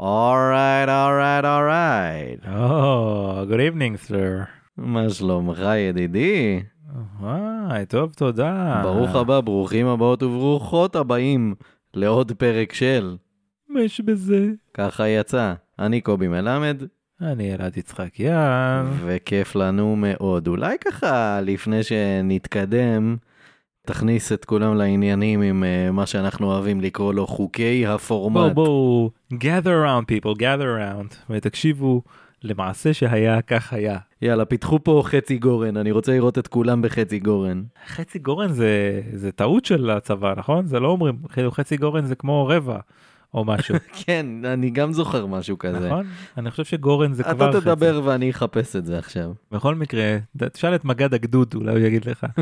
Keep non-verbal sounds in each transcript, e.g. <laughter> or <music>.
אורייט, אורייט, אורייט. Oh, good evening, sir. מה שלומך ידידי? וואי, טוב, תודה. ברוך הבא, ברוכים הבאות וברוכות הבאים לעוד פרק של מה יש בזה? ככה יצא. אני קובי מלמד, אני אלעד יצחקיאן. וכיף לנו מאוד. אולי ככה, לפני שנתקדם, תכניס את כולם לעניינים עם uh, מה שאנחנו אוהבים לקרוא לו חוקי בואו, הפורמט. בואו, gather around people, gather around, ותקשיבו למעשה שהיה, כך היה. יאללה, פיתחו פה חצי גורן, אני רוצה לראות את כולם בחצי גורן. חצי גורן זה, זה טעות של הצבא, נכון? זה לא אומרים, חצי גורן זה כמו רבע או משהו, <laughs> כן, אני גם זוכר משהו כזה. נכון? אני חושב שגורן זה כבר אתה חצי. תדבר ואני אחפש את זה עכשיו. בכל מקרה, תשאל את מג"ד הגדוד, אולי הוא יגיד לך. <laughs>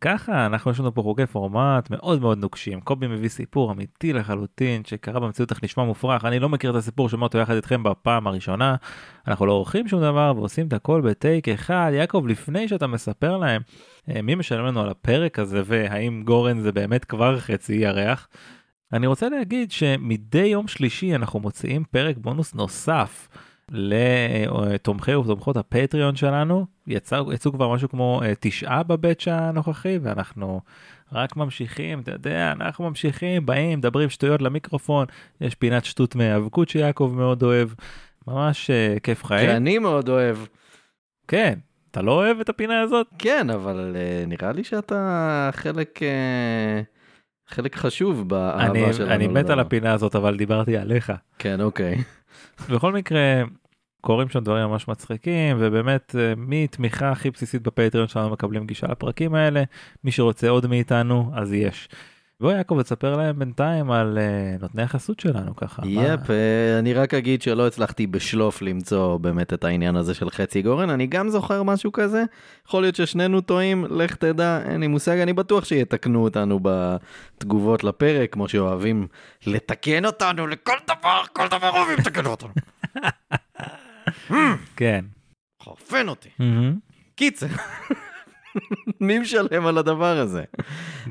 ככה, אנחנו יש לנו פה חוקי פורמט מאוד מאוד נוקשים. קובי מביא סיפור אמיתי לחלוטין שקרה במציאות איך נשמע מופרך. אני לא מכיר את הסיפור, שומע אותו יחד איתכם בפעם הראשונה. אנחנו לא עורכים שום דבר ועושים את הכל בטייק אחד. יעקב, לפני שאתה מספר להם אה, מי משלם לנו על הפרק הזה והאם גורן זה באמת כבר חצי ירח, אני רוצה להגיד שמדי יום שלישי אנחנו מוציאים פרק בונוס נוסף. לתומכי ותומכות הפטריון שלנו יצא, יצאו כבר משהו כמו אה, תשעה בבצ' הנוכחי ואנחנו רק ממשיכים אתה יודע אנחנו ממשיכים באים מדברים שטויות למיקרופון יש פינת שטות מהיאבקות שיעקב מאוד אוהב ממש אה, כיף חיים שאני מאוד אוהב. כן אתה לא אוהב את הפינה הזאת כן, אבל אה, נראה לי שאתה חלק... אה, חלק חשוב באהבה אני, שלנו. אני מת. על הפינה הזאת אבל דיברתי עליך כן, אוקיי. <laughs> בכל מקרה קורים שם דברים ממש מצחיקים ובאמת אה, מתמיכה הכי בסיסית בפטריון שלנו מקבלים גישה לפרקים האלה מי שרוצה עוד מאיתנו אז יש. בוא יעקב תספר להם בינתיים על uh, נותני החסות שלנו ככה. מה- יפ, אה, אני רק אגיד שלא הצלחתי בשלוף למצוא באמת את העניין הזה של חצי גורן, אני גם זוכר משהו כזה, יכול להיות ששנינו טועים, לך תדע, אין לי מושג, אני בטוח שיתקנו אותנו בתגובות לפרק, כמו שאוהבים לתקן אותנו לכל דבר, כל דבר אוהבים לתקן אותנו. <laughs> כן. חרפן אותי. מהמם. קיצר. מי משלם על הדבר הזה?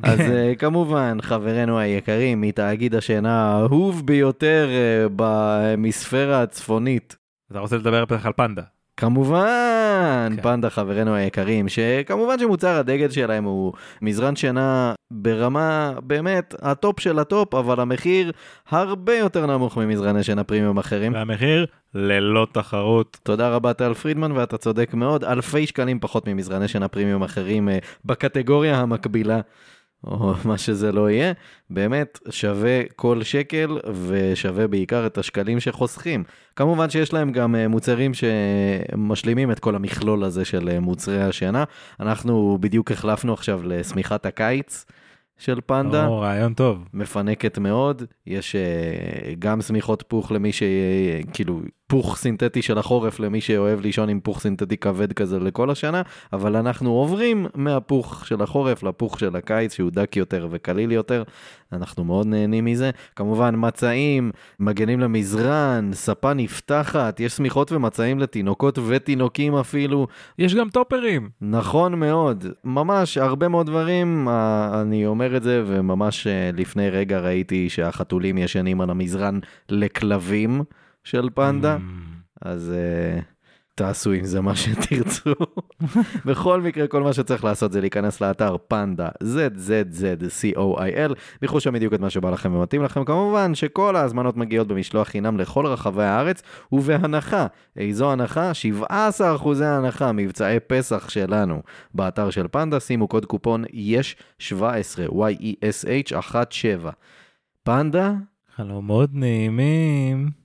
אז אה, כמובן, חברינו היקרים מתאגיד השינה האהוב ביותר אה, בהמיספירה הצפונית. אתה רוצה לדבר בטח על פנדה. כמובן, כן. פנדה חברינו היקרים, שכמובן שמוצר הדגל שלהם הוא מזרן שינה ברמה באמת הטופ של הטופ, אבל המחיר הרבה יותר נמוך ממזרני שינה פרימיום אחרים. והמחיר ללא תחרות. תודה רבה טל פרידמן ואתה צודק מאוד, אלפי שקלים פחות ממזרני שינה פרימיום אחרים אה, בקטגוריה המקבילה. או <laughs> מה שזה לא יהיה, באמת שווה כל שקל ושווה בעיקר את השקלים שחוסכים. כמובן שיש להם גם אה, מוצרים שמשלימים את כל המכלול הזה של אה, מוצרי השינה. אנחנו בדיוק החלפנו עכשיו לשמיכת הקיץ של פנדה. או, רעיון טוב. מפנקת מאוד, יש uh, גם שמיכות פוך למי ש... פוך סינתטי של החורף למי שאוהב לישון עם פוך סינתטי כבד כזה לכל השנה, אבל אנחנו עוברים מהפוך של החורף לפוך של הקיץ שהוא דק יותר וקליל יותר, אנחנו מאוד נהנים מזה. כמובן מצעים, מגנים למזרן, ספה נפתחת, יש שמיכות ומצעים לתינוקות ותינוקים אפילו, יש גם טופרים. נכון מאוד, ממש הרבה מאוד דברים, אה, אני אומר את זה, וממש אה, לפני רגע ראיתי שהחתולים ישנים על המזרן לכלבים של פנדה, אז uh, תעשו עם זה מה שתרצו. <laughs> בכל מקרה, כל מה שצריך לעשות זה להיכנס לאתר פנדה, ZZZ-COIL, לכו שם בדיוק את מה שבא לכם ומתאים לכם. כמובן שכל ההזמנות מגיעות במשלוח חינם לכל רחבי הארץ, ובהנחה, איזו הנחה? 17% הנחה, מבצעי פסח שלנו באתר של פנדה, שימו קוד קופון יש 17, Y-E-S-H 17. פנדה? חלומות נעימים.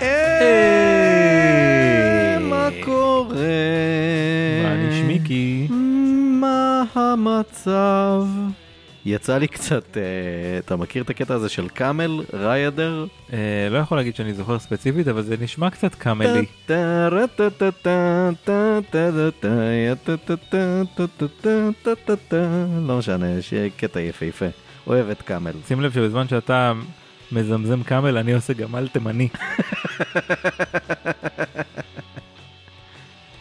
היי, מה קורה? מה נשמיקי? מה המצב? יצא לי קצת, אה, אתה מכיר את הקטע הזה של קאמל ריידר? אה, לא יכול להגיד שאני זוכר ספציפית, אבל זה נשמע קצת קאמלי. לא משנה, שיהיה קטע יפהפה. אוהב את קאמל. שים לב שבזמן שאתה מזמזם קאמל, אני עושה גמל תימני.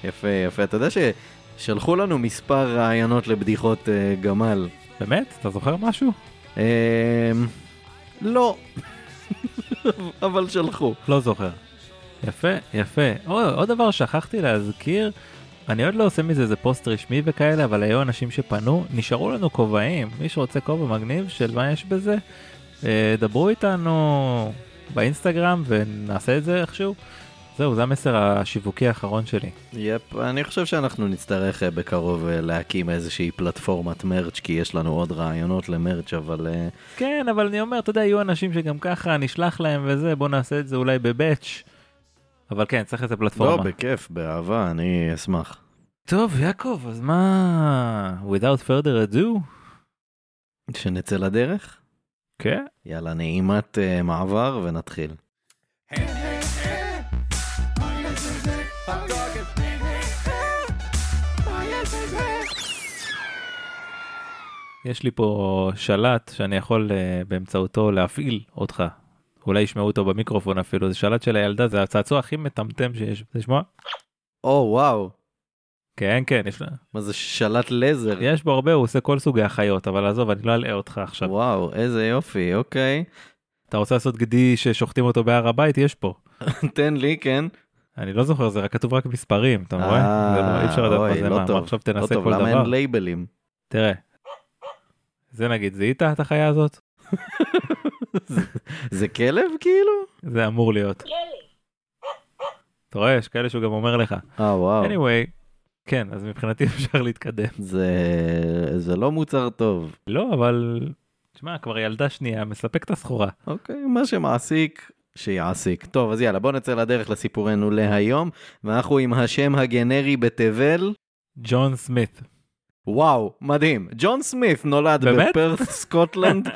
יפה, יפה. אתה יודע ששלחו לנו מספר רעיונות לבדיחות אה, גמל. באמת? אתה זוכר משהו? אה, לא. אבל שלחו. לא זוכר. יפה, יפה. או, עוד דבר שכחתי להזכיר, אני עוד לא עושה מזה איזה פוסט רשמי וכאלה, אבל היו אנשים שפנו, נשארו לנו כובעים. מי שרוצה כובע מגניב של מה יש בזה, דברו איתנו באינסטגרם ונעשה את זה איכשהו. זהו, זה המסר השיווקי האחרון שלי. יפ, אני חושב שאנחנו נצטרך אה, בקרוב אה, להקים איזושהי פלטפורמת מרץ', כי יש לנו עוד רעיונות למרץ', אבל... אה, כן, אבל אני אומר, אתה יודע, יהיו אנשים שגם ככה נשלח להם וזה, בוא נעשה את זה אולי בבאץ'. אבל כן, צריך איזה לא, פלטפורמה. בכיף, באהבה, אני אשמח. טוב, יעקב, אז מה... without further ado? שנצא לדרך? כן. יאללה, נעימת uh, מעבר ונתחיל. יש לי פה שלט שאני יכול uh, באמצעותו להפעיל אותך. אולי ישמעו אותו במיקרופון אפילו, זה שלט של הילדה, זה הצעצוע הכי מטמטם שיש. רוצה לשמוע? או, וואו, כן, כן, יש, לה- מה זה שלט לזר? יש בו הרבה, הוא עושה כל סוגי החיות, אבל עזוב, אני לא אלאה אותך עכשיו. וואו, איזה יופי, אוקיי. אתה רוצה לעשות גדי ששוחטים אותו בהר הבית? יש פה. <laughs> תן לי, כן. אני לא זוכר, זה רק כתוב רק מספרים, אתה רואה? אה, זה לא, אי אפשר לדעת מה זה לא מה, עכשיו לא תנסה טוב, כל למה דבר. אין לייבלים? תראה. זה נגיד, זיהית את החיה הזאת? <laughs> זה כלב כאילו? זה אמור להיות. אתה רואה, יש כאלה שהוא גם אומר לך. אה, וואו. anyway, כן, אז מבחינתי <laughs> אפשר להתקדם. זה, זה לא מוצר טוב. לא, אבל... תשמע, כבר ילדה שנייה, מספק את הסחורה. אוקיי, מה שמעסיק, שיעסיק. טוב, אז יאללה, בוא נצא לדרך לסיפורנו להיום, ואנחנו עם השם הגנרי בתבל. ג'ון סמית. וואו, מדהים. ג'ון סמית נולד באמת? בפרת, סקוטלנד,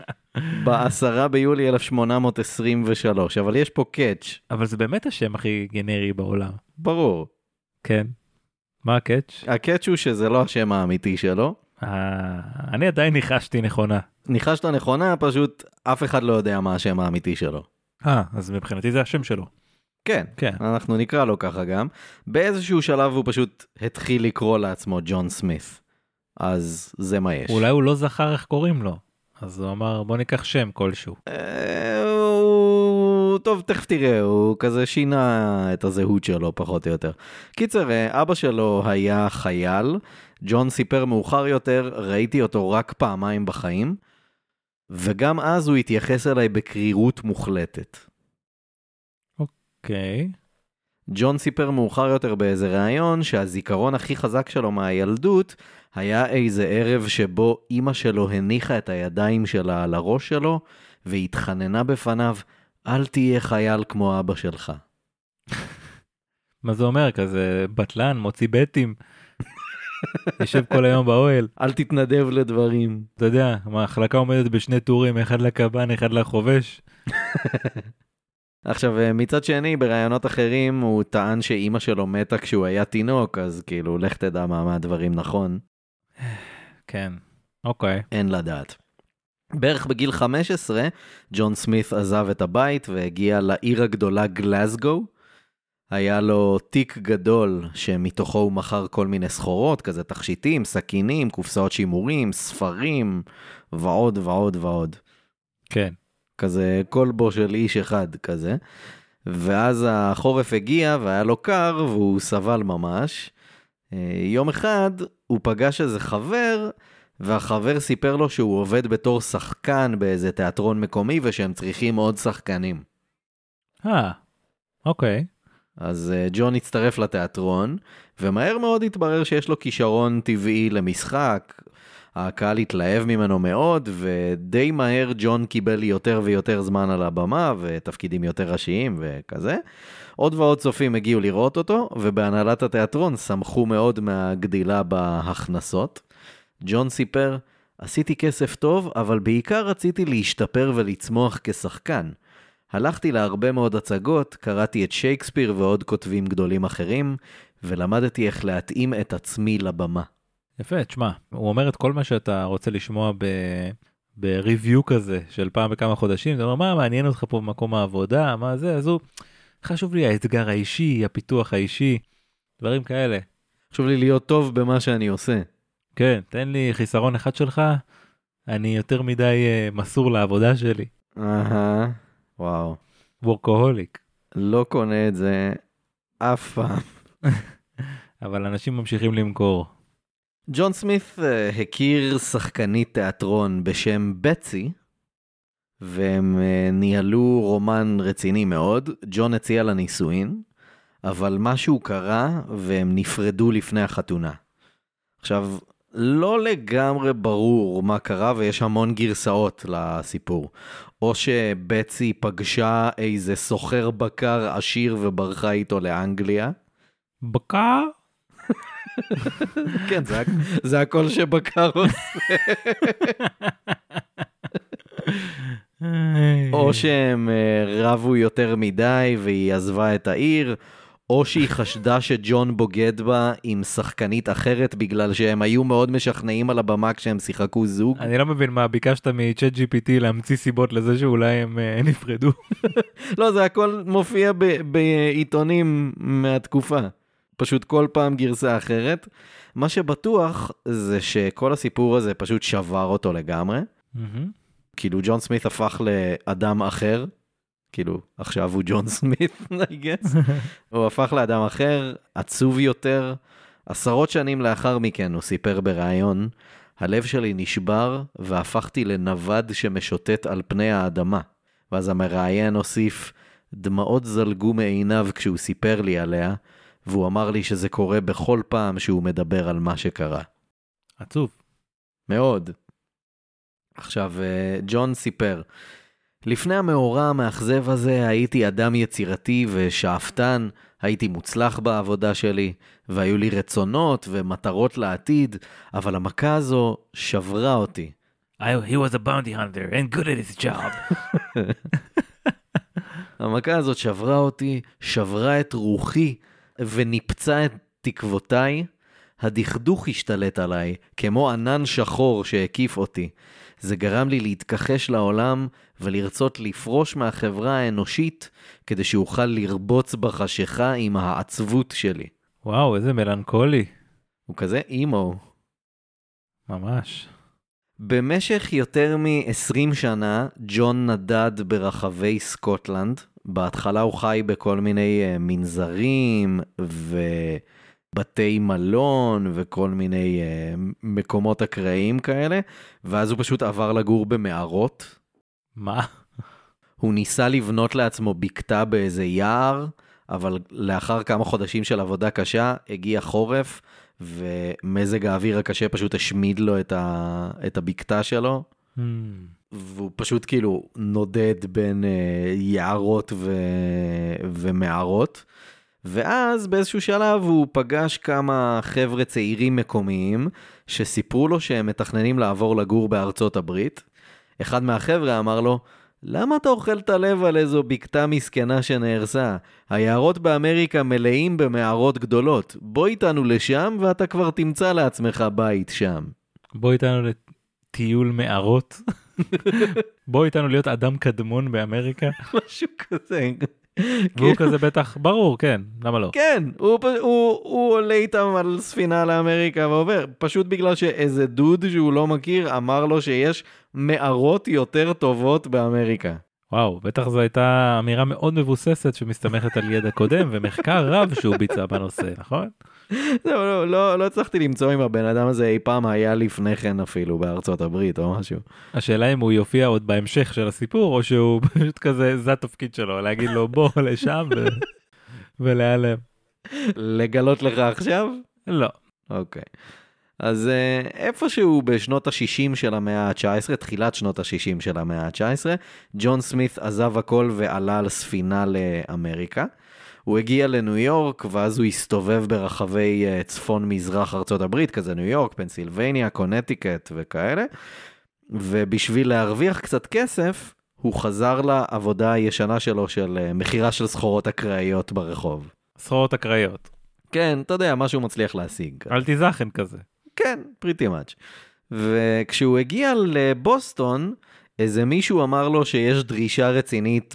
<laughs> ב-10 ביולי 1823, אבל יש פה catch, אבל זה באמת השם הכי גנרי בעולם. ברור. כן. מה ה catch? ה catch הוא שזה לא השם האמיתי שלו. אה, אני עדיין ניחשתי נכונה. ניחשת נכונה, פשוט אף אחד לא יודע מה השם האמיתי שלו. אה, אז מבחינתי זה השם שלו. כן, כן. אנחנו נקרא לו ככה גם. באיזשהו שלב הוא פשוט התחיל לקרוא לעצמו ג'ון סמית. אז זה מה יש. אולי הוא לא זכר איך קוראים לו. אז הוא אמר בוא ניקח שם כלשהו. טוב, תכף תראה, הוא כזה שינה את הזהות שלו פחות או יותר. קיצר, אה, אבא שלו היה חייל, ג'ון סיפר מאוחר יותר, ראיתי אותו רק פעמיים בחיים, וגם אז הוא התייחס אליי בקרירות מוחלטת. אוקיי. ג'ון סיפר מאוחר יותר באיזה ראיון שהזיכרון הכי חזק שלו מהילדות היה איזה ערב שבו אימא שלו הניחה את הידיים שלה על הראש שלו והתחננה בפניו, אל תהיה חייל כמו אבא שלך. מה זה אומר? כזה בטלן, מוציא בטים. יושב כל היום באוהל. אל תתנדב לדברים. אתה יודע, המחלקה עומדת בשני טורים, אחד לקב"ן, אחד לחובש. עכשיו, אה, מצד שני, בראיונות אחרים הוא טען שאימא שלו מתה כשהוא היה תינוק, אז כאילו, לך תדע מה מהדברים נכון. כן. אוקיי. אין לדעת. בערך בגיל 15, ג'ון סמית עזב את הבית והגיע לעיר הגדולה גלזגו. היה לו תיק גדול שמתוכו הוא מכר כל מיני סחורות, כזה תכשיטים, סכינים, קופסאות שימורים, ספרים, ועוד ועוד ועוד. כן. כזה כלבו של איש אחד כזה. ואז החורף הגיע והיה לו קר והוא סבל ממש. אה, יום אחד הוא פגש איזה חבר, והחבר סיפר לו שהוא עובד בתור שחקן באיזה תיאטרון מקומי ושהם צריכים עוד שחקנים. אה, אוקיי. אז אה, ג'ון הצטרף לתיאטרון, ומהר מאוד התברר שיש לו כישרון טבעי למשחק. הקהל התלהב ממנו מאוד, ודי מהר ג'ון קיבל יותר ויותר זמן על הבמה, ותפקידים יותר ראשיים וכזה. עוד ועוד צופים הגיעו לראות אותו, ובהנהלת התיאטרון שמחו מאוד מהגדילה בהכנסות. ג'ון סיפר, עשיתי כסף טוב, אבל בעיקר רציתי להשתפר ולצמוח כשחקן. הלכתי להרבה מאוד הצגות, קראתי את שייקספיר ועוד כותבים גדולים אחרים, ולמדתי איך להתאים את עצמי לבמה. יפה, תשמע, הוא אומר את כל מה שאתה רוצה לשמוע ב... בריוויו כזה של פעם בכמה חודשים, זה אומר מה מעניין אותך פה במקום העבודה, מה זה, אז הוא, חשוב לי האתגר האישי, הפיתוח האישי, דברים כאלה. חשוב לי להיות טוב במה שאני עושה. כן, תן לי חיסרון אחד שלך, אני יותר מדי uh, מסור לעבודה שלי. אהה, וואו. וורקוהוליק. לא קונה את זה אף פעם. <laughs> אבל אנשים ממשיכים למכור. ג'ון סמית אה, הכיר שחקנית תיאטרון בשם בצי, והם אה, ניהלו רומן רציני מאוד. ג'ון הציע לה נישואין, אבל משהו קרה והם נפרדו לפני החתונה. עכשיו, לא לגמרי ברור מה קרה ויש המון גרסאות לסיפור. או שבצי פגשה איזה סוחר בקר עשיר וברחה איתו לאנגליה. בקר? כן, זה, זה הכל שבקר עושה. <laughs> או שהם אה, רבו יותר מדי והיא עזבה את העיר, או שהיא חשדה שג'ון בוגד בה עם שחקנית אחרת בגלל שהם היו מאוד משכנעים על הבמה כשהם שיחקו זוג. אני לא מבין מה ביקשת מצ'אט GPT להמציא סיבות לזה שאולי הם uh, <laughs> נפרדו. לא, זה הכל מופיע ב- בעיתונים מהתקופה. פשוט כל פעם גרסה אחרת. מה שבטוח זה שכל הסיפור הזה פשוט שבר אותו לגמרי. כאילו ג'ון סמית הפך לאדם אחר, כאילו עכשיו הוא ג'ון סמית, <laughs> I guess. הוא הפך לאדם אחר, עצוב יותר. עשרות שנים לאחר מכן הוא סיפר בריאיון, הלב שלי נשבר והפכתי לנווד שמשוטט על פני האדמה. ואז המראיין הוסיף, דמעות זלגו מעיניו כשהוא סיפר לי עליה, והוא אמר לי שזה קורה בכל פעם שהוא מדבר על מה שקרה. עצוב. מאוד. עכשיו, אה, ג'ון סיפר, לפני המאורע המאכזב הזה הייתי אדם יצירתי ושאפתן, הייתי מוצלח בעבודה שלי, והיו לי רצונות ומטרות לעתיד, אבל המכה הזו שברה אותי. I, he was a bounty hunter and good at his job. <laughs> המכה הזאת שברה אותי, שברה את רוחי וניפצה את תקוותיי. הדכדוך השתלט עליי, כמו ענן שחור שהקיף אותי. זה גרם לי להתכחש לעולם ולרצות לפרוש מהחברה האנושית כדי שאוכל לרבוץ בחשיכה עם העצבות שלי. וואו, איזה מלנכולי. הוא כזה אימו. ממש. במשך יותר מ-20 שנה, ג'ון נדד ברחבי סקוטלנד. בהתחלה הוא חי בכל מיני uh, מנזרים ובתי מלון וכל מיני uh, מקומות אקראיים כאלה, ואז הוא פשוט עבר לגור במערות. מה? הוא ניסה לבנות לעצמו בקתה באיזה יער, אבל לאחר כמה חודשים של עבודה קשה, הגיע חורף, ומזג האוויר הקשה פשוט השמיד לו את, ה... את הבקתה שלו. Hmm. והוא פשוט כאילו נודד בין uh, יערות ו... ומערות. ואז באיזשהו שלב הוא פגש כמה חבר'ה צעירים מקומיים שסיפרו לו שהם מתכננים לעבור לגור בארצות הברית. אחד מהחבר'ה אמר לו, למה אתה אוכל את הלב על איזו בקתה מסכנה שנהרסה? היערות באמריקה מלאים במערות גדולות. בוא איתנו לשם ואתה כבר תמצא לעצמך בית שם. בוא איתנו לטיול מערות. <laughs> בוא איתנו להיות אדם קדמון באמריקה. משהו כזה. <laughs> והוא כזה בטח, ברור, כן, למה לא? כן, הוא, הוא, הוא עולה איתם על ספינה לאמריקה ועובר, פשוט בגלל שאיזה דוד שהוא לא מכיר אמר לו שיש מערות יותר טובות באמריקה. וואו, בטח זו הייתה אמירה מאוד מבוססת שמסתמכת על ידע קודם ומחקר רב שהוא ביצע בנושא, נכון? לא, לא, לא הצלחתי למצוא אם הבן אדם הזה אי פעם היה לפני כן אפילו בארצות הברית או משהו. השאלה אם הוא יופיע עוד בהמשך של הסיפור או שהוא <laughs> פשוט כזה, זה התפקיד שלו, להגיד לו בוא לשם ו... <laughs> ולהיעלם. לגלות לך עכשיו? לא. אוקיי. אז אה, איפשהו בשנות ה-60 של המאה ה-19, תחילת שנות ה-60 של המאה ה-19, ג'ון סמית עזב הכל ועלה על ספינה לאמריקה. הוא הגיע לניו יורק, ואז הוא הסתובב ברחבי אה, צפון-מזרח ארצות הברית, כזה ניו יורק, פנסילבניה, קונטיקט וכאלה. ובשביל להרוויח קצת כסף, הוא חזר לעבודה הישנה שלו של אה, מכירה של סחורות אקראיות ברחוב. סחורות אקראיות. כן, אתה יודע, מה שהוא מצליח להשיג. אל תיזכן כזה. כן, פריטי מאץ'. וכשהוא הגיע לבוסטון, איזה מישהו אמר לו שיש דרישה רצינית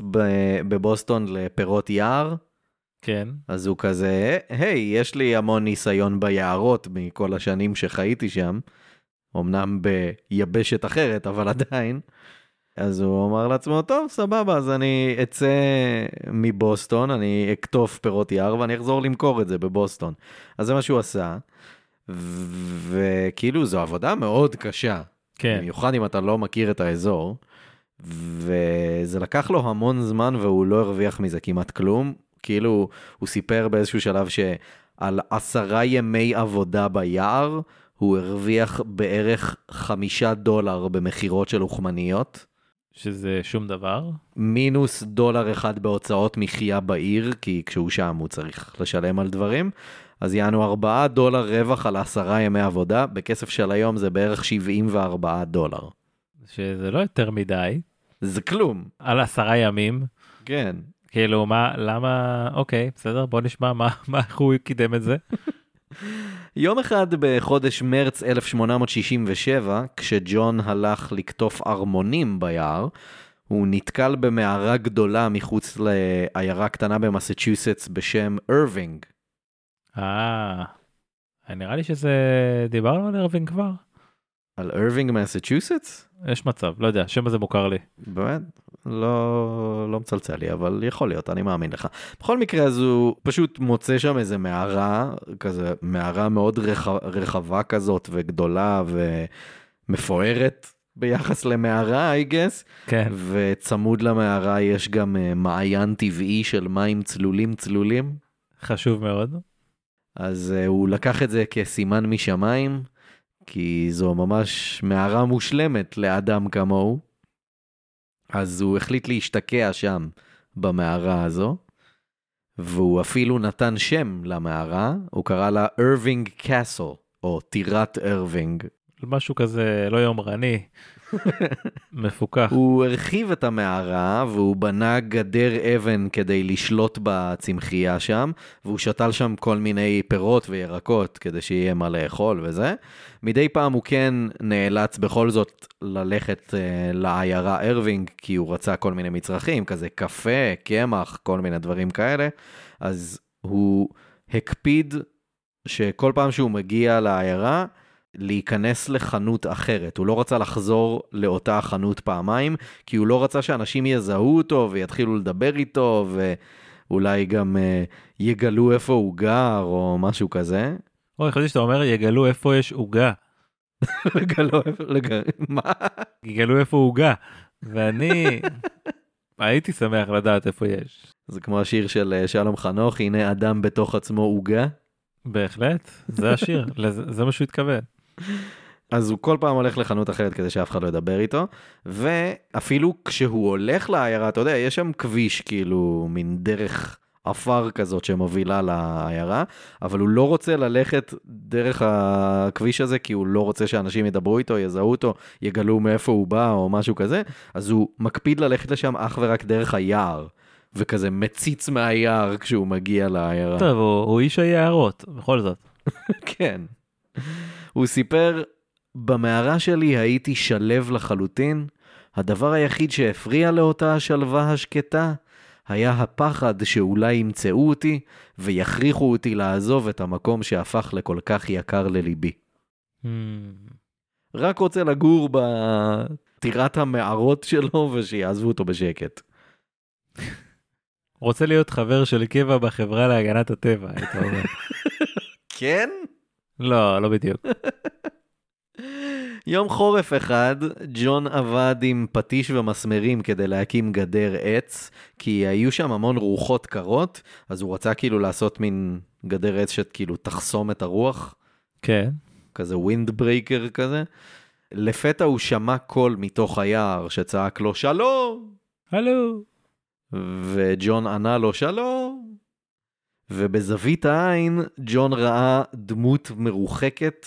בבוסטון לפירות יער, כן. אז הוא כזה, היי, יש לי המון ניסיון ביערות מכל השנים שחייתי שם, אמנם ביבשת אחרת, אבל עדיין. אז הוא אמר לעצמו, טוב, סבבה, אז אני אצא מבוסטון, אני אקטוף פירות יער ואני אחזור למכור את זה בבוסטון. אז זה מה שהוא עשה, וכאילו זו עבודה מאוד קשה. כן. במיוחד אם אתה לא מכיר את האזור. וזה לקח לו המון זמן והוא לא הרוויח מזה כמעט כלום. כאילו, הוא סיפר באיזשהו שלב שעל עשרה ימי עבודה ביער, הוא הרוויח בערך חמישה דולר במכירות של אוכמניות, שזה שום דבר. מינוס דולר אחד בהוצאות מחיה בעיר, כי כשהוא שם הוא צריך לשלם על דברים. אז יענו 4 דולר רווח על עשרה ימי עבודה, בכסף של היום זה בערך 74 דולר. שזה לא יותר מדי. זה כלום. על עשרה ימים. כן. כאילו מה למה אוקיי בסדר בוא נשמע מה מה איך הוא קידם את זה. <laughs> יום אחד בחודש מרץ 1867, כשג'ון הלך לקטוף ארמונים ביער, הוא נתקל במערה גדולה מחוץ לעיירה קטנה במסצ'וסטס בשם אירווינג. אה. נראה לי שזה דיברנו על ארווינג כבר. על אירווינג מסצ'וסטס? יש מצב לא יודע השם הזה מוכר לי. באמת? לא, לא מצלצל לי, אבל יכול להיות, אני מאמין לך. בכל מקרה, אז הוא פשוט מוצא שם איזה מערה, כזה מערה מאוד רח... רחבה כזאת וגדולה ומפוארת ביחס למערה, I guess. כן. וצמוד למערה יש גם אה, מעיין טבעי של מים צלולים צלולים. חשוב מאוד. אז uh, הוא לקח את זה כסימן משמיים, כי זו ממש מערה מושלמת לאדם כמוהו. אז הוא החליט להשתקע שם, במערה הזו, והוא אפילו נתן שם למערה, הוא קרא לה אירווינג קאסל, או טירת אירווינג. משהו כזה לא יומרני. מפוקח. הוא הרחיב את המערה והוא בנה גדר אבן כדי לשלוט בצמחייה שם, והוא שתל שם כל מיני פירות וירקות כדי שיהיה מה לאכול וזה. מדי פעם הוא כן נאלץ בכל זאת ללכת uh, לעיירה ארווינג, כי הוא רצה כל מיני מצרכים, כזה קפה, קמח, כל מיני דברים כאלה. אז הוא הקפיד שכל פעם שהוא מגיע לעיירה, להיכנס לחנות אחרת. הוא לא רצה לחזור לאותה חנות פעמיים, כי הוא לא רצה שאנשים יזהו אותו ויתחילו לדבר איתו, ואולי גם uh, יגלו איפה הוא גר או משהו כזה. אוי, חשבתי שאתה אומר יגלו איפה יש עוגה. <laughs> לגלו איפה, לג... מה? יגלו איפה עוגה. ואני <laughs> הייתי שמח לדעת איפה יש. זה כמו השיר של אה, שלום חנוך, הנה אדם בתוך עצמו עוגה. בהחלט, זה השיר, לזה- זה מה שהוא התכוון. אז הוא כל פעם הולך לחנות אחרת כדי שאף אחד לא ידבר איתו, ואפילו כשהוא הולך לעיירה, אתה יודע, יש שם כביש, כאילו, מין דרך עפר כזאת שמובילה לעיירה, אבל הוא לא רוצה ללכת דרך הכביש הזה, כי הוא לא רוצה שאנשים ידברו איתו, יזהו אותו, יגלו מאיפה הוא בא או משהו כזה, אז הוא מקפיד ללכת לשם אך ורק דרך היער, וכזה מציץ מהיער כשהוא מגיע לעיירה. טוב, הוא הוא איש היערות, בכל זאת. <laughs> כן. הוא סיפר, במערה שלי הייתי שלב לחלוטין, הדבר היחיד שהפריע לאותה השלווה השקטה היה הפחד שאולי ימצאו אותי ויכריחו אותי לעזוב את המקום שהפך לכל כך יקר לליבי. Hmm. רק רוצה לגור בטירת המערות שלו ושיעזבו אותו בשקט. רוצה להיות חבר של קבע בחברה להגנת הטבע, היית אומר. <laughs> כן? לא, לא בדיוק. <laughs> יום חורף אחד, ג'ון עבד עם פטיש ומסמרים כדי להקים גדר עץ, כי היו שם המון רוחות קרות, אז הוא רצה כאילו לעשות מין גדר עץ שכאילו תחסום את הרוח, כן. כזה wind breaker כזה. לפתע הוא שמע קול מתוך היער שצעק לו שלום, הלו. וג'ון ענה לו שלום. ובזווית העין ג'ון ראה דמות מרוחקת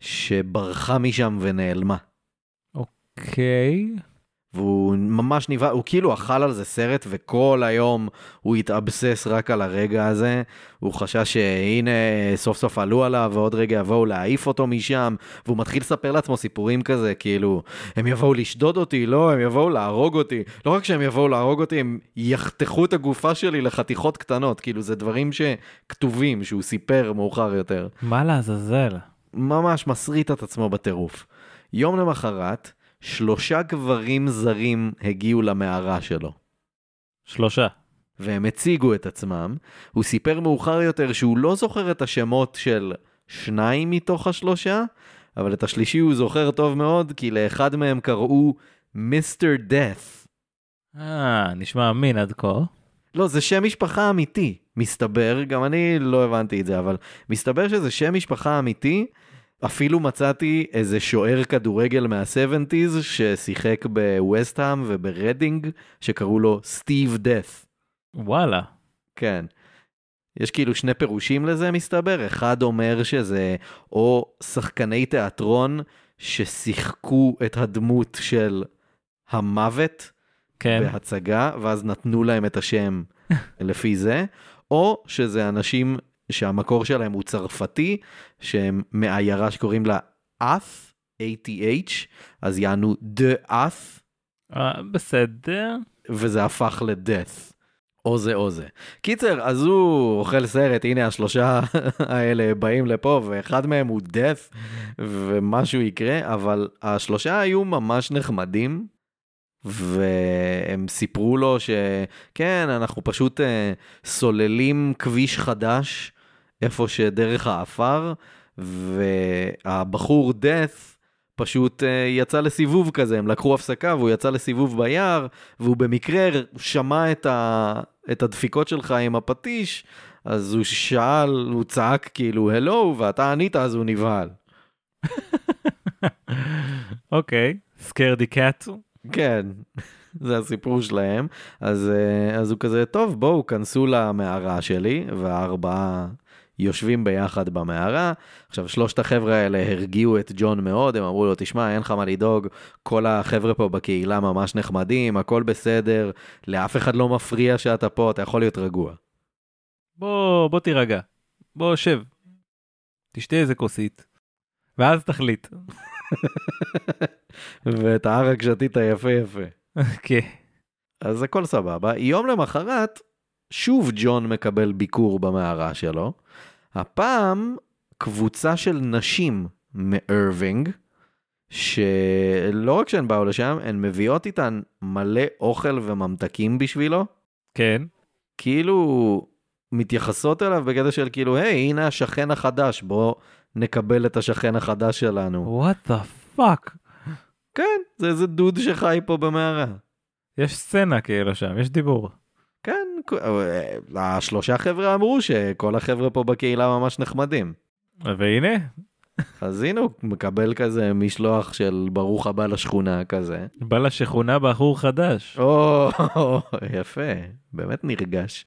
שברחה משם ונעלמה. אוקיי. והוא ממש נבהל, הוא כאילו אכל על זה סרט וכל היום הוא התאבסס רק על הרגע הזה. הוא חשש שהנה סוף סוף עלו עליו ועוד רגע יבואו להעיף אותו משם, והוא מתחיל לספר לעצמו סיפורים כזה, כאילו, הם יבואו לשדוד אותי, לא, הם יבואו להרוג אותי. לא רק שהם יבואו להרוג אותי, הם יחתכו את הגופה שלי לחתיכות קטנות, כאילו זה דברים שכתובים, שהוא סיפר מאוחר יותר. מה לעזאזל? ממש מסריט את עצמו בטירוף. יום למחרת, שלושה גברים זרים הגיעו למערה שלו. שלושה. והם הציגו את עצמם. הוא סיפר מאוחר יותר שהוא לא זוכר את השמות של שניים מתוך השלושה, אבל את השלישי הוא זוכר טוב מאוד, כי לאחד מהם קראו Mister Death. אה, נשמע אמין עד כה. לא, זה שם משפחה אמיתי, מסתבר, גם אני לא הבנתי את זה, אבל מסתבר שזה שם משפחה אמיתי. אפילו מצאתי איזה שוער כדורגל מה-70's ששיחק בווסטהאם וברדינג, שקראו לו סטיב דף. וואלה. כן. יש כאילו שני פירושים לזה מסתבר, אחד אומר שזה או שחקני תיאטרון ששיחקו את הדמות של המוות כן. בהצגה, ואז נתנו להם את השם <laughs> לפי זה, או שזה אנשים שהמקור שלהם הוא צרפתי, שהם מעיירה שקוראים לה אף, ATH, אז יענו The אף, אה, בסדר. וזה הפך ל-death. או זה או זה. קיצר, אז הוא אוכל סרט, הנה השלושה <laughs> האלה באים לפה, ואחד מהם הוא death, ומשהו יקרה, אבל השלושה היו ממש נחמדים, והם סיפרו לו שכן, אנחנו פשוט אה, סוללים כביש חדש איפה שדרך האפר, והבחור death פשוט uh, יצא לסיבוב כזה, הם לקחו הפסקה והוא יצא לסיבוב ביער, והוא במקרה שמע את, ה, את הדפיקות שלך עם הפטיש, אז הוא שאל, הוא צעק כאילו הלו, ואתה ענית, אז הוא נבהל. אוקיי, סקרדי קאט. כן, זה הסיפור שלהם. אז, uh, אז הוא כזה, טוב, בואו, כנסו למערה שלי, והארבעה יושבים ביחד במערה. עכשיו, שלושת החבר'ה האלה הרגיעו את ג'ון מאוד, הם אמרו לו, תשמע, אין לך מה לדאוג, כל החבר'ה פה בקהילה ממש נחמדים, הכל בסדר, לאף אחד לא מפריע שאתה פה, אתה יכול להיות רגוע. בוא, בוא תירגע. בוא, שב. תשתה איזה כוסית. ואז תחליט. <laughs> ואת הערק שתית יפה יפה. כן. אז הכל סבבה. יום למחרת, שוב ג'ון מקבל ביקור במערה שלו. הפעם קבוצה של נשים מארווינג, שלא רק שהן באו לשם, הן מביאות איתן מלא אוכל וממתקים בשבילו. כן. כאילו מתייחסות אליו בקטע של כאילו, היי, הנה השכן החדש, בוא נקבל את השכן החדש שלנו. What the fuck? כן, זה איזה דוד שחי פה במערה. יש סצנה כאילו שם, יש דיבור. כן, אה, השלושה חבר'ה אמרו שכל החבר'ה פה בקהילה ממש נחמדים. והנה, אז הנה הוא מקבל כזה משלוח של ברוך הבא לשכונה כזה. בא לשכונה בחור חדש. או, יפה, באמת נרגש.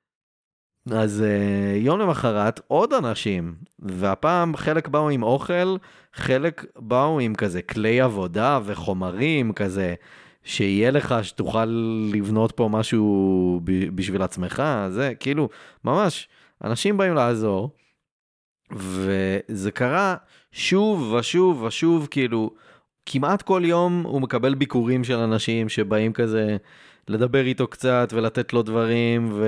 אז uh, יום למחרת עוד אנשים, והפעם חלק באו עם אוכל, חלק באו עם כזה כלי עבודה וחומרים כזה, שיהיה לך, שתוכל לבנות פה משהו בשביל עצמך, זה כאילו, ממש, אנשים באים לעזור, וזה קרה שוב ושוב ושוב, כאילו, כמעט כל יום הוא מקבל ביקורים של אנשים שבאים כזה לדבר איתו קצת ולתת לו דברים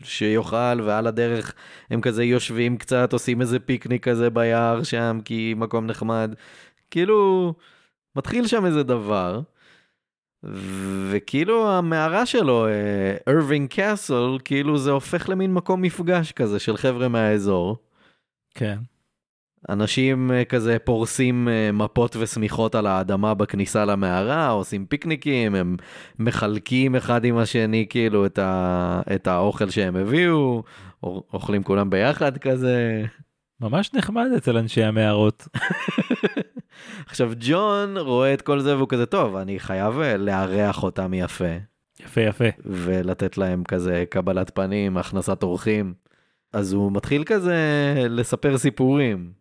ושיאכל ועל הדרך הם כזה יושבים קצת עושים איזה פיקניק כזה ביער שם כי מקום נחמד. כאילו מתחיל שם איזה דבר וכאילו המערה שלו ארווינג קאסל כאילו זה הופך למין מקום מפגש כזה של חבר'ה מהאזור. כן. אנשים אה, כזה פורסים אה, מפות ושמיכות על האדמה בכניסה למערה, עושים פיקניקים, הם מחלקים אחד עם השני כאילו את, ה... את האוכל שהם הביאו, אוכלים כולם ביחד כזה. ממש נחמד אצל אנשי המערות. <laughs> עכשיו ג'ון רואה את כל זה והוא כזה טוב, אני חייב אה, לארח אותם יפה. יפה יפה. ולתת להם כזה קבלת פנים, הכנסת אורחים. אז הוא מתחיל כזה לספר סיפורים.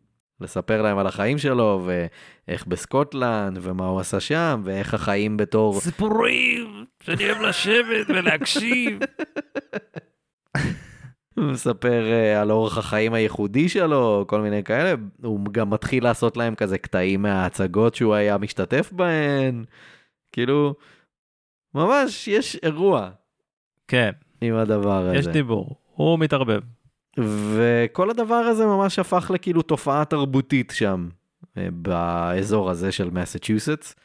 לספר להם על החיים שלו, ואיך בסקוטלנד, ומה הוא עשה שם, ואיך החיים בתור... סיפורים שאני אוהב לשבת ולהקשיב. <laughs> מספר uh, על אורח החיים הייחודי שלו, כל מיני כאלה. הוא גם מתחיל לעשות להם כזה קטעים מההצגות שהוא היה משתתף בהן. כאילו, ממש יש אירוע כן, עם הדבר הזה. יש דיבור, הוא מתערבב. וכל הדבר הזה ממש הפך לכאילו תופעה תרבותית שם, אה, באזור הזה של מסצ'וסטס.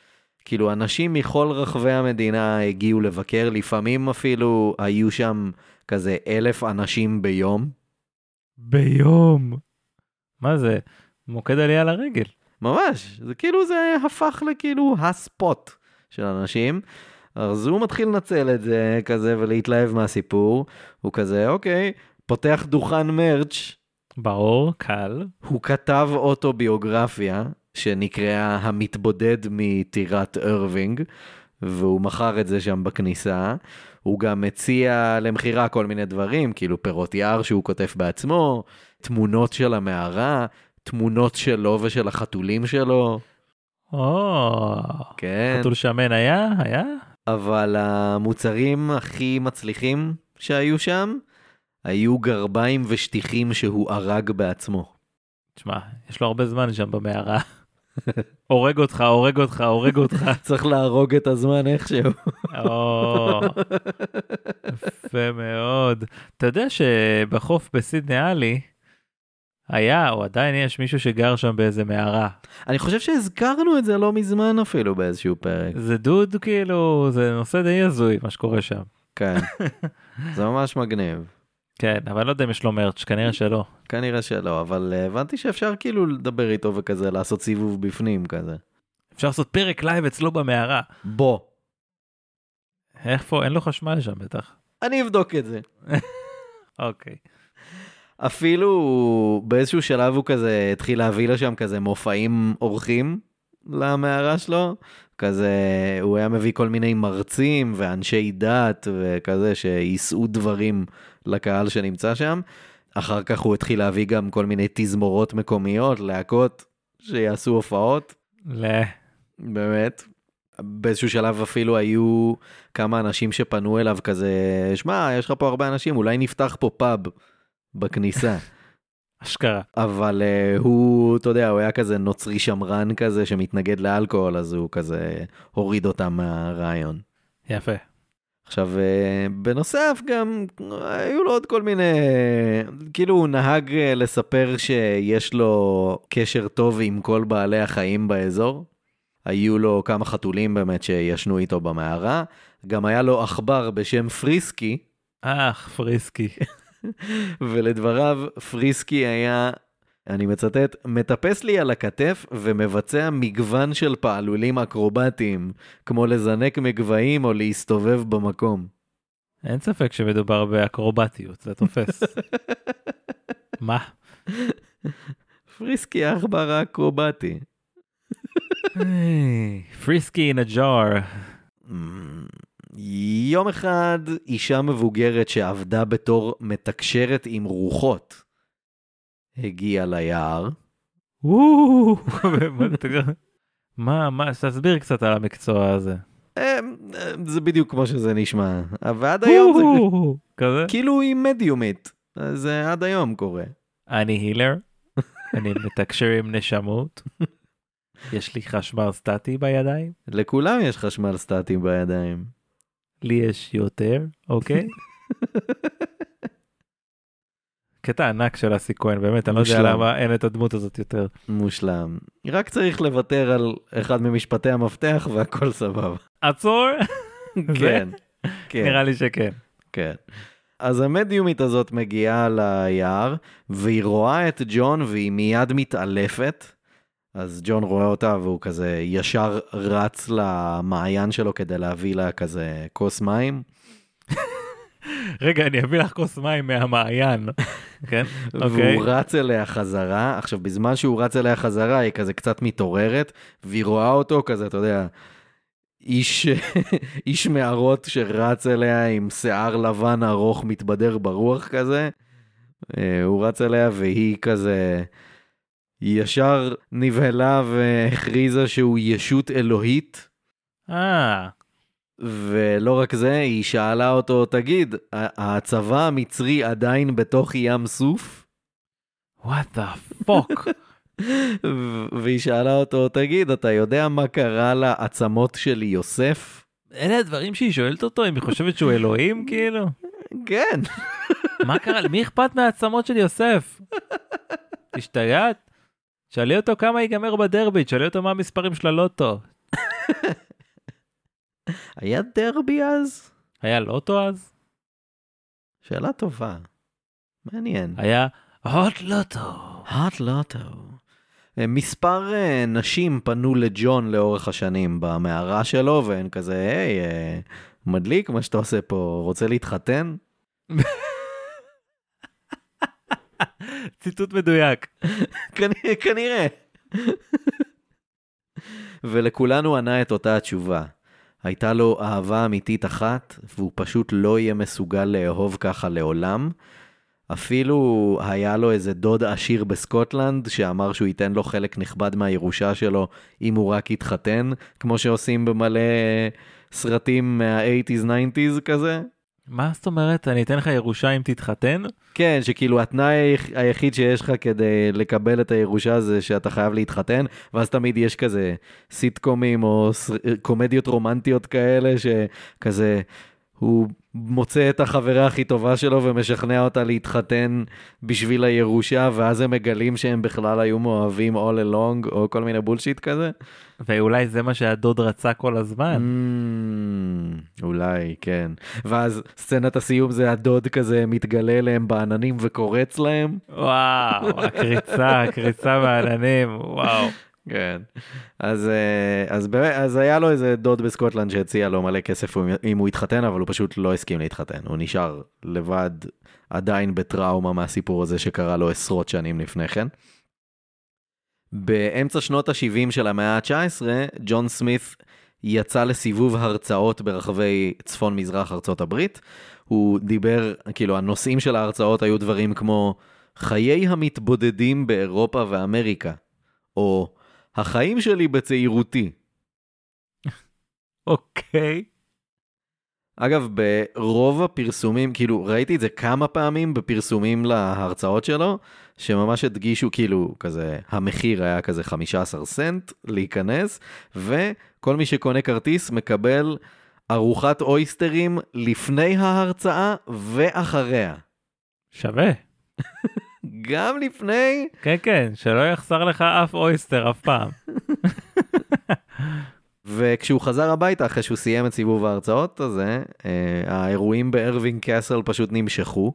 כאילו אנשים מכל רחבי המדינה הגיעו לבקר, לפעמים אפילו היו שם כזה אלף אנשים ביום. ביום. מה זה? מוקד עלייה לרגל. ממש, זה כאילו זה הפך לכאילו הספוט של אנשים. אז הוא מתחיל לנצל את זה כזה ולהתלהב מהסיפור. הוא כזה, אוקיי, פותח דוכן מרץ', ברור, קל. הוא כתב אוטוביוגרפיה שנקראה המתבודד מטירת ארווינג, והוא מכר את זה שם בכניסה. הוא גם מציע למכירה כל מיני דברים, כאילו פירות יער שהוא כותב בעצמו, תמונות של המערה, תמונות שלו ושל החתולים שלו. או, כן. חתול שמן היה? היה? אבל המוצרים הכי מצליחים שהיו שם, היו גרביים ושטיחים שהוא הרג בעצמו. תשמע, יש לו הרבה זמן שם במערה. הורג אותך, הורג אותך, הורג אותך. <laughs> צריך להרוג את הזמן איכשהו. יפה מאוד. אתה יודע שבחוף בסידני עלי היה, או עדיין יש מישהו שגר שם באיזה מערה. אני חושב שהזכרנו את זה לא מזמן אפילו באיזשהו פרק. זה דוד כאילו, זה נושא די הזוי מה שקורה שם. כן. <laughs> זה ממש מגניב. כן, אבל אני לא יודע אם יש לו מרץ', כנראה שלא. כנראה שלא, אבל אה, הבנתי שאפשר כאילו לדבר איתו וכזה, לעשות סיבוב בפנים כזה. אפשר לעשות פרק live אצלו במערה. בוא, איפה? אין לו חשמל שם בטח. אני אבדוק את זה. <laughs> אוקיי. אפילו באיזשהו שלב הוא כזה התחיל להביא לשם כזה מופעים אורחים למערה שלו. כזה, הוא היה מביא כל מיני מרצים ואנשי דת וכזה שיישאו דברים לקהל שנמצא שם. אחר כך הוא התחיל להביא גם כל מיני תזמורות מקומיות, להקות שיעשו הופעות. ל... באמת. באיזשהו שלב אפילו היו כמה אנשים שפנו אליו כזה, שמע, יש לך פה הרבה אנשים, אולי נפתח פה פאב בכניסה. <laughs> אשכרה. אבל uh, הוא, אתה יודע, הוא היה כזה נוצרי שמרן כזה שמתנגד לאלכוהול, אז הוא כזה הוריד אותם מהרעיון. יפה. עכשיו, uh, בנוסף גם היו לו עוד כל מיני, כאילו הוא נהג uh, לספר שיש לו קשר טוב עם כל בעלי החיים באזור. היו לו כמה חתולים באמת שישנו איתו במערה. גם היה לו עכבר בשם פריסקי, אך, פריסקי. <laughs> ולדבריו, פריסקי היה, אני מצטט, מטפס לי על הכתף ומבצע מגוון של פעלולים אקרובטיים, כמו לזנק מגבהים או להסתובב במקום. אין ספק שמדובר באקרובטיות, זה תופס. <laughs> מה? פריסקי העכבר האקרובטי. פריסקי in a jar. Mm, יום אחד אישה מבוגרת שעבדה בתור מתקשרת עם רוחות הגיעה ליער. מה, מה, תסביר קצת על המקצוע הזה. אה, אה, זה בדיוק כמו שזה נשמע, ועד היום זה כזה. כאילו היא מדיומית, זה עד היום קורה. אני הילר, אני מתקשר עם נשמות. יש לי חשמל סטטי בידיים, לכולם יש חשמל סטטי בידיים. לי יש יותר, אוקיי? <laughs> קטע ענק של אסי כהן, באמת, אני לא יודע. למה אין את הדמות הזאת יותר. מושלם. רק צריך לוותר על אחד ממשפטי המפתח והכל סבבה. עצור? <laughs> כן, כן, נראה לי שכן. כן. אז המדיומית הזאת מגיעה ליער, והיא רואה את ג'ון והיא מיד מתעלפת. אז ג'ון רואה אותה והוא כזה ישר רץ למעיין שלו כדי להביא לה כזה כוס מים. <laughs> רגע, אני אביא לך כוס מים מהמעיין. כן? אוקיי. והוא רץ אליה חזרה, עכשיו בזמן שהוא רץ אליה חזרה היא כזה קצת מתעוררת, והיא רואה אותו כזה, אתה יודע, איש, <laughs> איש מערות שרץ אליה עם שיער לבן ארוך מתבדר ברוח כזה, אה, הוא רץ אליה והיא כזה ישר נבהלה והכריזה שהוא ישות אלוהית, אה, ולא רק זה, היא שאלה אותו, תגיד, הצבא המצרי עדיין בתוך ים סוף? what the fuck. <laughs> והיא שאלה אותו, תגיד, אתה יודע מה קרה לעצמות של יוסף? אלה הדברים שהיא שואלת אותו אם היא חושבת שהוא אלוהים כאילו? כן. מה קרה? למי אכפת מהעצמות של יוסף? השתגעת? שאלי אותו כמה ייגמר בדרבי, תשאלי אותו מה המספרים של הלוטו. <laughs> היה דרבי אז? היה לוטו אז? שאלה טובה. מעניין. היה הוט לוטו. האט לוטו. מספר אה, נשים פנו לג'ון לאורך השנים במערה שלו, והן כזה, היי, אה, מדליק מה שאתה עושה פה, רוצה להתחתן? ציטוט מדויק. כנראה. ולכולנו ענה את אותה התשובה. הייתה לו אהבה אמיתית אחת, והוא פשוט לא יהיה מסוגל לאהוב ככה לעולם. אפילו היה לו איזה דוד עשיר בסקוטלנד, שאמר שהוא ייתן לו חלק נכבד מהירושה שלו אם הוא רק יתחתן, כמו שעושים במלא סרטים מה-80's 90's כזה. מה זאת אומרת? אני אתן לך ירושה אם תתחתן? כן, שכאילו התנאי היח- היחיד שיש לך כדי לקבל את הירושה זה שאתה חייב להתחתן, ואז תמיד יש כזה סיטקומים או קומדיות רומנטיות כאלה, שכזה, הוא מוצא את החברה הכי טובה שלו ומשכנע אותה להתחתן בשביל הירושה, ואז הם מגלים שהם בכלל היו מאוהבים all along, או כל מיני בולשיט כזה. ואולי זה מה שהדוד רצה כל הזמן. Mm, אולי, כן. ואז סצנת הסיום זה הדוד כזה מתגלה אליהם בעננים וקורץ להם. וואו, הקריצה, הקריצה בעננים, וואו. כן. אז, אה, אז, באמת, אז היה לו איזה דוד בסקוטלנד שהציע לו מלא כסף אם הוא יתחתן, אבל הוא פשוט לא הסכים להתחתן. הוא נשאר לבד, עדיין בטראומה מהסיפור הזה שקרה לו עשרות שנים לפני כן. באמצע שנות ה-70 של המאה ה-19, ג'ון סמית יצא לסיבוב הרצאות ברחבי צפון מזרח ארצות הברית. הוא דיבר, כאילו הנושאים של ההרצאות היו דברים כמו חיי המתבודדים באירופה ואמריקה, או החיים שלי בצעירותי. אוקיי. אגב, ברוב הפרסומים, כאילו, ראיתי את זה כמה פעמים בפרסומים להרצאות שלו, שממש הדגישו, כאילו, כזה, המחיר היה כזה 15 סנט להיכנס, וכל מי שקונה כרטיס מקבל ארוחת אויסטרים לפני ההרצאה ואחריה. שווה. גם לפני, כן, כן, שלא יחסר לך אף אויסטר אף פעם. וכשהוא חזר הביתה אחרי שהוא סיים את סיבוב ההרצאות הזה, אה, האירועים בארווינג קאסל פשוט נמשכו.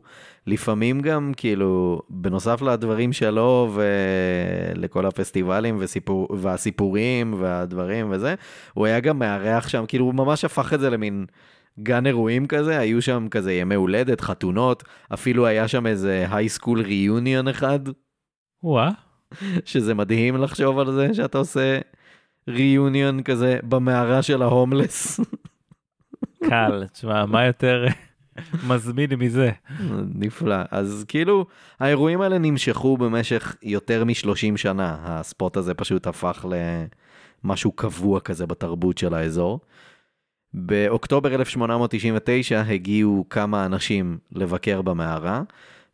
לפעמים גם, כאילו, בנוסף לדברים שלו ולכל הפסטיבלים וסיפור, והסיפורים והדברים וזה, הוא היה גם מארח שם, כאילו, הוא ממש הפך את זה למין גן אירועים כזה, היו שם כזה ימי הולדת, חתונות, אפילו היה שם איזה הייסקול ריוניון אחד, וואה. שזה מדהים לחשוב על זה שאתה עושה ריוניון כזה במערה של ההומלס. קל, תשמע, מה יותר מזמין מזה? נפלא. אז כאילו, האירועים האלה נמשכו במשך יותר מ-30 שנה. הספוט הזה פשוט הפך למשהו קבוע כזה בתרבות של האזור. באוקטובר 1899 הגיעו כמה אנשים לבקר במערה,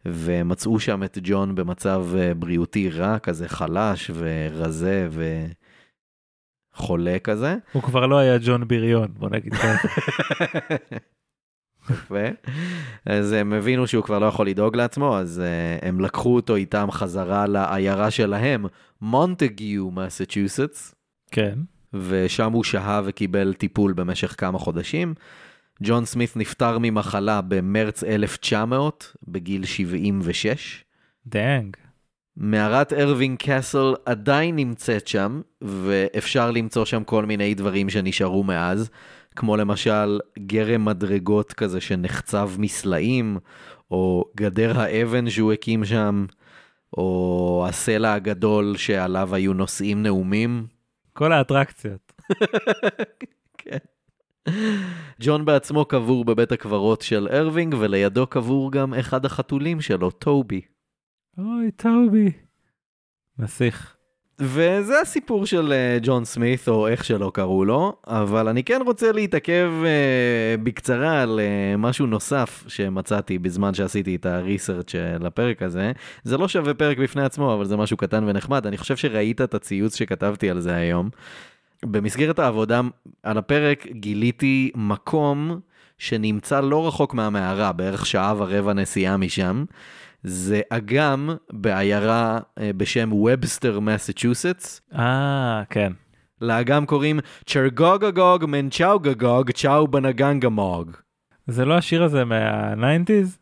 ומצאו שם את ג'ון במצב אה, בריאותי רע, כזה חלש ורזה וחולה כזה. הוא כבר לא היה ג'ון בריון, בוא נגיד ככה. <laughs> יפה. אז הם הבינו שהוא כבר לא יכול לדאוג לעצמו, אז uh, הם לקחו אותו איתם חזרה לעיירה שלהם, מונטגיו, מסצ'וסטס, כן. ושם הוא שהה וקיבל טיפול במשך כמה חודשים. ג'ון סמית נפטר ממחלה במרץ 1900, בגיל 76. Dang. מערת ארווינג Castle עדיין נמצאת שם, ואפשר למצוא שם כל מיני דברים שנשארו מאז, כמו למשל גרם מדרגות כזה שנחצב מסלעים, או גדר האבן שהוא הקים שם, או הסלע הגדול שעליו היו נושאים נאומים. כל האטרקציות. כן. ג'ון בעצמו קבור בבית הקברות של ארווינג, ולידו קבור גם אחד החתולים שלו, טובי. אוי, טובי. נסיך. וזה הסיפור של אה, ג'ון סמית, או איך שלא קראו לו, אבל אני כן רוצה להתעכב uh, בקצרה על uh, משהו נוסף שמצאתי בזמן שעשיתי את הריסרצ' לפרק הזה. זה לא שווה פרק בפני עצמו, אבל זה משהו קטן ונחמד. אני חושב שראית את הציוץ שכתבתי על זה היום. במסגרת העבודה על הפרק גיליתי מקום שנמצא לא רחוק מהמערה, בערך שעה ורבע נסיעה משם. זה אגם בעיירה אה, בשם ובסטר, מסצ'וסטס. אה, כן. לאגם קוראים צ'רגוגגוג מנצ'אוגגוג צ'או בנגנגמוג. זה לא השיר הזה מה-90's?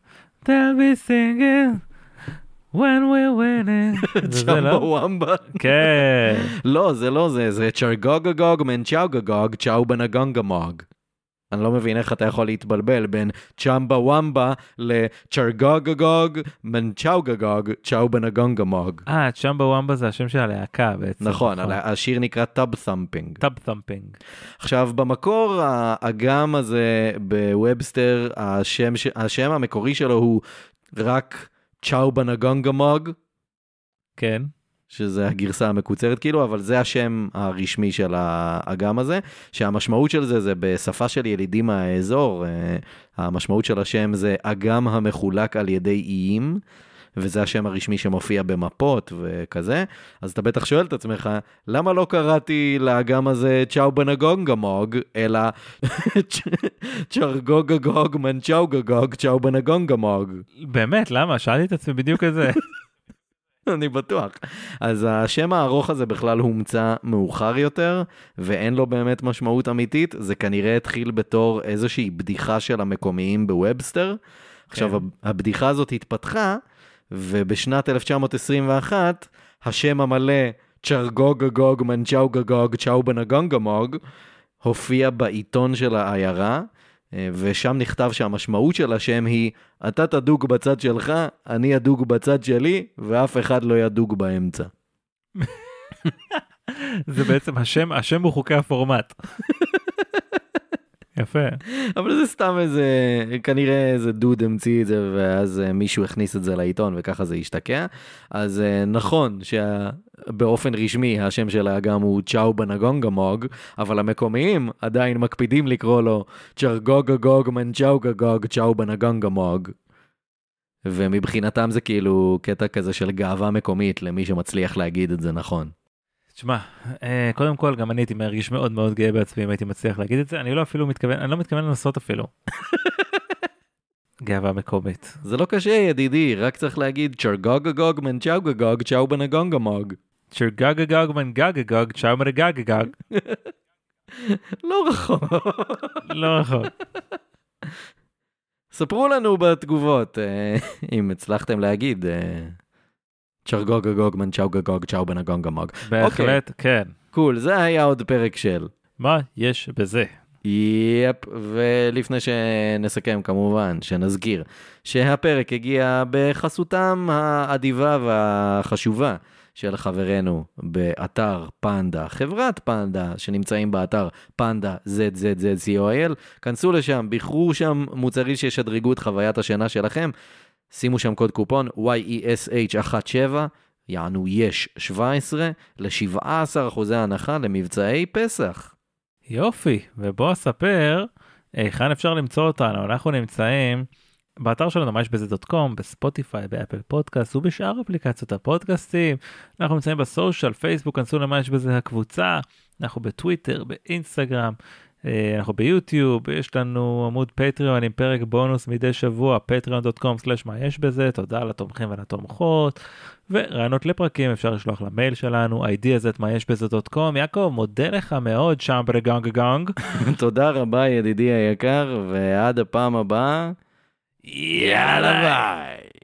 They'll be singing when we're winning. <laughs> זה, לא? וומבה. כן. <laughs> לא, זה לא זה, זה צ'רגוגגוג מנצ'אוגגוג צ'או בנגנגמוג. אני לא מבין איך אתה יכול להתבלבל בין צ'מבה וומבה לצ'רגוגגוג מנצ'אוגגוג צ'או בנגונגמוג. אה, צ'מבה וומבה זה השם של הלהקה בעצם. נכון, השיר נקרא טאב ת'מפינג. טאב ת'מפינג. עכשיו, במקור האגם הזה בוובסטר, השם, השם המקורי שלו הוא רק צ'או בנגונגמוג, כן. שזה הגרסה המקוצרת כאילו, אבל זה השם הרשמי של האגם הזה, שהמשמעות של זה זה בשפה של ילידים מהאזור, אה, המשמעות של השם זה אגם המחולק על ידי איים. וזה השם הרשמי שמופיע במפות וכזה, אז אתה בטח שואל את עצמך, למה לא קראתי לאגם הזה צ'או בנגונגמוג, אלא <laughs> צ'רגוגגוג מנצ'אוגגוג צ'או בנגונגמוג. באמת, למה? שאלתי את עצמי בדיוק את זה. <laughs> <laughs> אני בטוח. אז השם הארוך הזה בכלל הומצא מאוחר יותר, ואין לו באמת משמעות אמיתית, זה כנראה התחיל בתור איזושהי בדיחה של המקומיים בוובסטר. עכשיו, כן. הבדיחה הזאת התפתחה, ובשנת 1921, השם המלא צ'רגוגגוג מנצ'אוגגוג צ'או בנגונגמוג, הופיע בעיתון של העיירה, ושם נכתב שהמשמעות של השם היא, אתה תדוג בצד שלך, אני אדוג בצד שלי, ואף אחד לא ידוג באמצע. <laughs> זה בעצם השם, השם הוא חוקי הפורמט. <laughs> יפה. אבל זה סתם איזה, כנראה איזה דוד המציא את זה, ואז אה, מישהו הכניס את זה לעיתון, וככה זה השתקע. אז אה, נכון שבאופן רשמי השם של האגם הוא צ'או בנגונגמוג, אבל המקומיים עדיין מקפידים לקרוא לו צ'רגוגגוג מנצ'אוגגוג צ'או בנגונגמוג. ומבחינתם זה כאילו קטע כזה של גאווה מקומית למי שמצליח להגיד את זה נכון. תשמע, אה, קודם כל גם אני הייתי מרגיש מאוד מאוד גאה בעצמי אם הייתי מצליח להגיד את זה, אני לא אפילו מתכוון, אני לא מתכוון לנסות אפילו. <laughs> גאווה מקומית. זה לא קשה ידידי, רק צריך להגיד צ'רגוגגוג מנצ'אוגגוג צ'או בנגונגמוג. צ'רגגגוג מן גגגוג צ'או מן גגגוג. <laughs> לא רחוק. <laughs> לא רחוק. ספרו לנו בתגובות אה, אם הצלחתם להגיד אה, צ'רגוגגוג מנצ'אוגגוג צ'או בנגונגמוג. בהחלט, כן. קול, זה היה עוד פרק של. מה יש בזה? יפ, ולפני שנסכם כמובן, שנזכיר שהפרק הגיע בחסותם האדיבה והחשובה של חברינו באתר פנדה, חברת פנדה, שנמצאים באתר פנדה ZZZCOIL. כנסו לשם, בחרו שם מוצרים שישדרגו את חוויית השינה שלכם. שימו שם קוד קופון YESH17, יענו יש 17, ל-17% הנחה למבצעי פסח. יופי, ובוא אספר היכן אפשר למצוא אותנו, אנחנו נמצאים באתר שלנו מה יש בזה דוט קום, בספוטיפיי, באפל פודקאסט ובשאר אפליקציות הפודקאסטים. אנחנו נמצאים בסושיאל, פייסבוק, כנסו למה יש בזה הקבוצה, אנחנו בטוויטר, באינסטגרם, אנחנו ביוטיוב, יש לנו עמוד פטריון עם פרק בונוס מדי שבוע, patreon.com/ מה יש בזה, תודה לתומכים ולתומכות, ורעיונות לפרקים אפשר לשלוח למייל שלנו, ideas את מה יש בזה דוט קום, יעקב מודה לך מאוד שם בגונג גונג, <laughs> תודה רבה ידידי היקר, ועד הפעם הבאה, יאללה ביי.